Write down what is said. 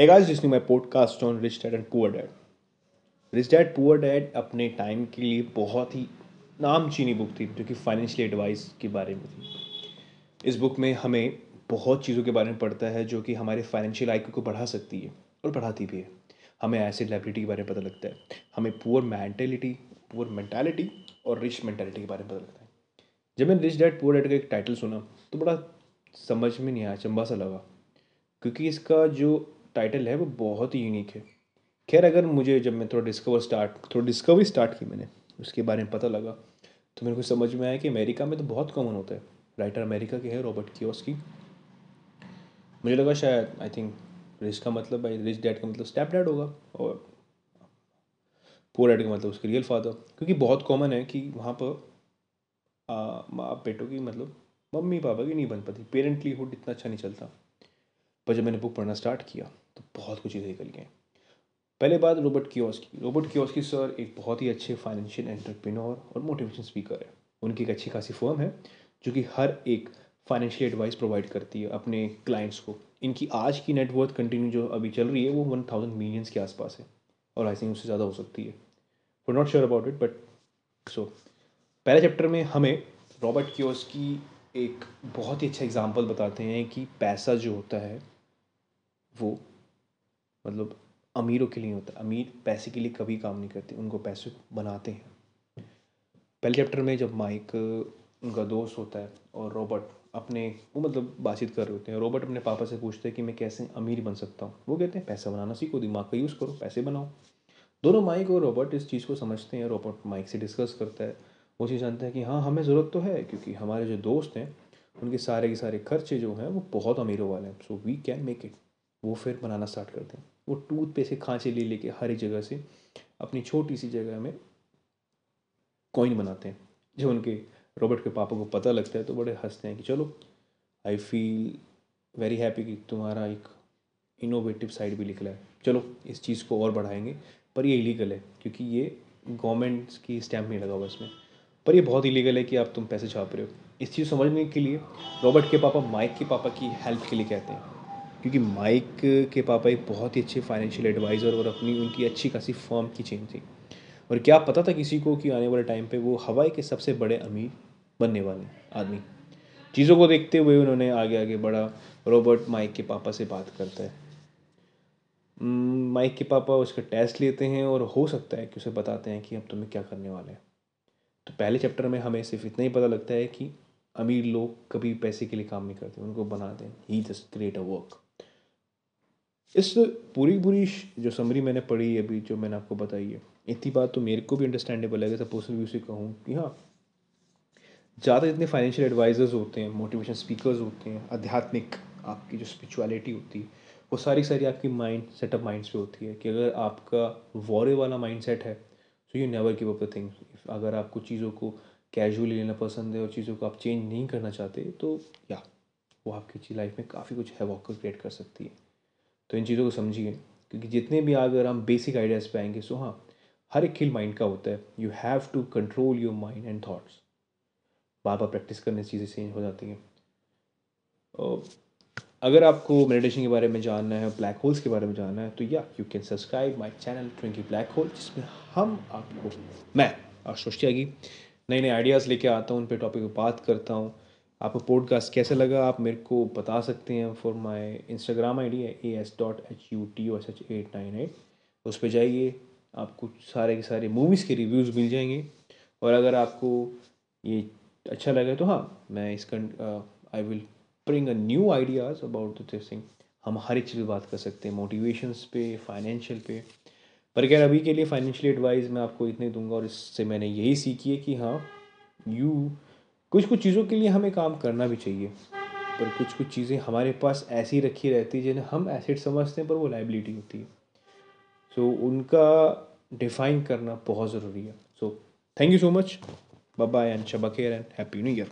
Hey guys, listening my podcast on Rich Dad and Poor Dad. Rich dad poor dad अपने time के लिए बहुत ही नामचीनी book थी जो कि फाइनेंशियल एडवाइस के बारे में थी। इस बुक में हमें बहुत चीज़ों के बारे में पढ़ता है जो कि हमारे फाइनेंशियल आई को बढ़ा सकती है और बढ़ाती भी है। हमें एसिड लाइबिलिटी के बारे में पता लगता है। हमें पुअर मैंटेलिटी पुअर मैंटेलिटी और रिच मैंटेलिटी के बारे में पता लगता है। जब मैंने रिच डैड पुअर डैड का एक टाइटल सुना तो बड़ा समझ में नहीं आया चंबा सा लगा। क्योंकि इसका जो टाइटल है, वो बहुत ही यूनिक है। खैर, अगर मुझे जब मैं थोड़ा डिस्कवर स्टार्ट थोड़ा डिस्कवरी स्टार्ट की मैंने, उसके बारे में पता लगा तो मेरे को समझ में आया कि अमेरिका में तो बहुत कॉमन होता है। राइटर अमेरिका के है रॉबर्ट कियोस की मुझे लगा शायद आई थिंक रिच का मतलब भाई रिच डैड का मतलब स्टेप डैड होगा, और पुअर डैड का मतलब उसके रियल फादर क्योंकि बहुत कॉमन है कि वहाँ पर माँ बेटों की मतलब मम्मी पापा की नहीं बन पाती। पेरेंटली हुड इतना अच्छा नहीं चलता। पर जब मैंने बुक पढ़ना स्टार्ट किया तो बहुत कुछ चीज़ें निकल गई। पहले बात रोबर्ट रोबर्ट कियोस की सर एक बहुत ही अच्छे फाइनेंशियल एंटरप्रेन्योर और मोटिवेशन स्पीकर है। उनकी एक अच्छी खासी फर्म है, जो कि हर एक फाइनेंशियल एडवाइस प्रोवाइड करती है अपने क्लाइंट्स को। इनकी आज की नेटवर्थ कंटिन्यू जो अभी चल रही है, वो वन थाउज़ेंड मिलियंस के आसपास है, और आई थिंक उससे ज़्यादा हो सकती है। For not sure about it but so पहले चैप्टर में हमें रॉबर्ट कियोस की एक बहुत ही अच्छा एग्ज़ाम्पल बताते हैं कि पैसा जो होता है वो मतलब अमीरों के लिए होता। है अमीर पैसे के लिए कभी काम नहीं करते, उनको पैसे बनाते हैं। पहले चैप्टर में जब माइक, उनका दोस्त होता है और रॉबर्ट अपने, वो मतलब बातचीत कर रहे होते हैं, रॉबर्ट अपने पापा से पूछते हैं कि मैं कैसे अमीर बन सकता हूँ। वो कहते हैं, पैसा बनाना सीखो, दिमाग का यूज़ करो, पैसे बनाओ। दोनों माइक और रॉबर्ट इस चीज़ को समझते हैं, रॉबर्ट माइक से डिस्कस करता है। वो चीज़ जानता है कि हाँ हमें ज़रूरत तो है, क्योंकि हमारे जो दोस्त हैं, उनके सारे के सारे खर्चे जो हैं, वो बहुत अमीरों वाले हैं। So we can make it वो फिर बनाना स्टार्ट करते हैं। वो टूथ पे से खांचे ले लेके हर एक जगह से अपनी छोटी सी जगह में कॉइन बनाते हैं। जब उनके रॉबर्ट के पापा को पता लगता है तो बड़े हँसते हैं कि चलो आई फील वेरी हैप्पी कि तुम्हारा एक इनोवेटिव साइड भी निकला है। चलो, इस चीज़ को और बढ़ाएँगे। पर ये इलीगल है, क्योंकि ये गवर्नमेंट की स्टैम्प नहीं लगा हुआ इसमें। पर ये बहुत इलीगल है कि आप तुम पैसे छाप रहे हो। इस चीज़ समझने के लिए रॉबर्ट के पापा, माइक के पापा की हेल्प के लिए कहते हैं। क्योंकि माइक के पापा एक बहुत ही अच्छे फाइनेंशियल एडवाइज़र और अपनी उनकी अच्छी खासी फर्म की चेन थी। और क्या पता था किसी को कि आने वाले टाइम पे वो हवाई के सबसे बड़े अमीर बनने वाले आदमी। चीज़ों को देखते हुए उन्होंने आगे आगे बढ़ा। रॉबर्ट माइक के पापा से बात करता है। माइक के पापा उसका टेस्ट लेते हैं और हो सकता है कि उसे बताते हैं कि अब तुम्हें क्या करने वाले हैं। तो पहले चैप्टर में हमें सिर्फ़ इतना ही पता लगता है कि अमीर लोग कभी पैसे के लिए काम नहीं करते, उनको बनाते हैं ही जस्ट क्रिएट अ वर्क इस पूरी पूरी जो समरी मैंने पढ़ी अभी, जो मैंने आपको बताई है, इतनी बात तो मेरे को भी अंडरस्टैंडेबल है सपोज़ व्यू से कहूँ कि हाँ ज़्यादा जितने फाइनेंशियल एडवाइज़र्स होते हैं मोटिवेशन स्पीकर्स होते हैं, आध्यात्मिक आपकी जो स्पिरिचुअलिटी होती है, वो सारी सारी आपकी माइंड सेटअप माइंड्स पे होती है कि अगर आपका वॉरे वाला माइंड सेट है so you never give up the things अगर आपको चीज़ों को कैजुअली लेना पसंद है और चीज़ों को आप चेंज नहीं करना चाहते तो या वो आपकी लाइफ में काफ़ी कुछ है वॉक क्रिएट कर सकती है। तो इन चीज़ों को समझिए, क्योंकि जितने भी अगर हम बेसिक आइडियाज़ पे आएँगे सो हाँ हर एक खेल माइंड का होता है। You have to control your mind and thoughts बार बार प्रैक्टिस करने से चीज़ें चेंज हो जाती हैं। अगर आपको मेडिटेशन के बारे में जानना है ब्लैक होल्स के बारे में जानना है तो या you can subscribe my channel Twinkie black hole जिसमें हम आपको, मैं आशुष त्यागी नए नए आइडियाज़ लेके आता हूँ, उन पर टॉपिक पर बात करता हूँ। आपको पॉडकास्ट कैसा लगा? आप मेरे को बता सकते हैं for my Instagram I D है A S dot H U T O S H eight nine eight उस पर जाइए, आपको सारे के सारे मूवीज़ के रिव्यूज़ मिल जाएँगे। और अगर आपको ये अच्छा लगे तो हाँ मैं इसका I will bring a new ideas about this thing हम हर एक चीज़ बात कर सकते हैं मोटिवेशंस पे फाइनेंशियल पे। पर क्या अभी के लिए फाइनेंशियल एडवाइस मैं आपको इतने दूँगा और इससे मैंने यही सीखी है कि हाँ यू कुछ कुछ चीज़ों के लिए हमें काम करना भी चाहिए पर कुछ कुछ चीज़ें हमारे पास ऐसी रखी रहती है जिन्हें हम एसेट समझते हैं पर वो लाइबिलिटी होती है। सो so, उनका डिफाइन करना बहुत ज़रूरी है। So thank you so much bye and Shaba care and happy new year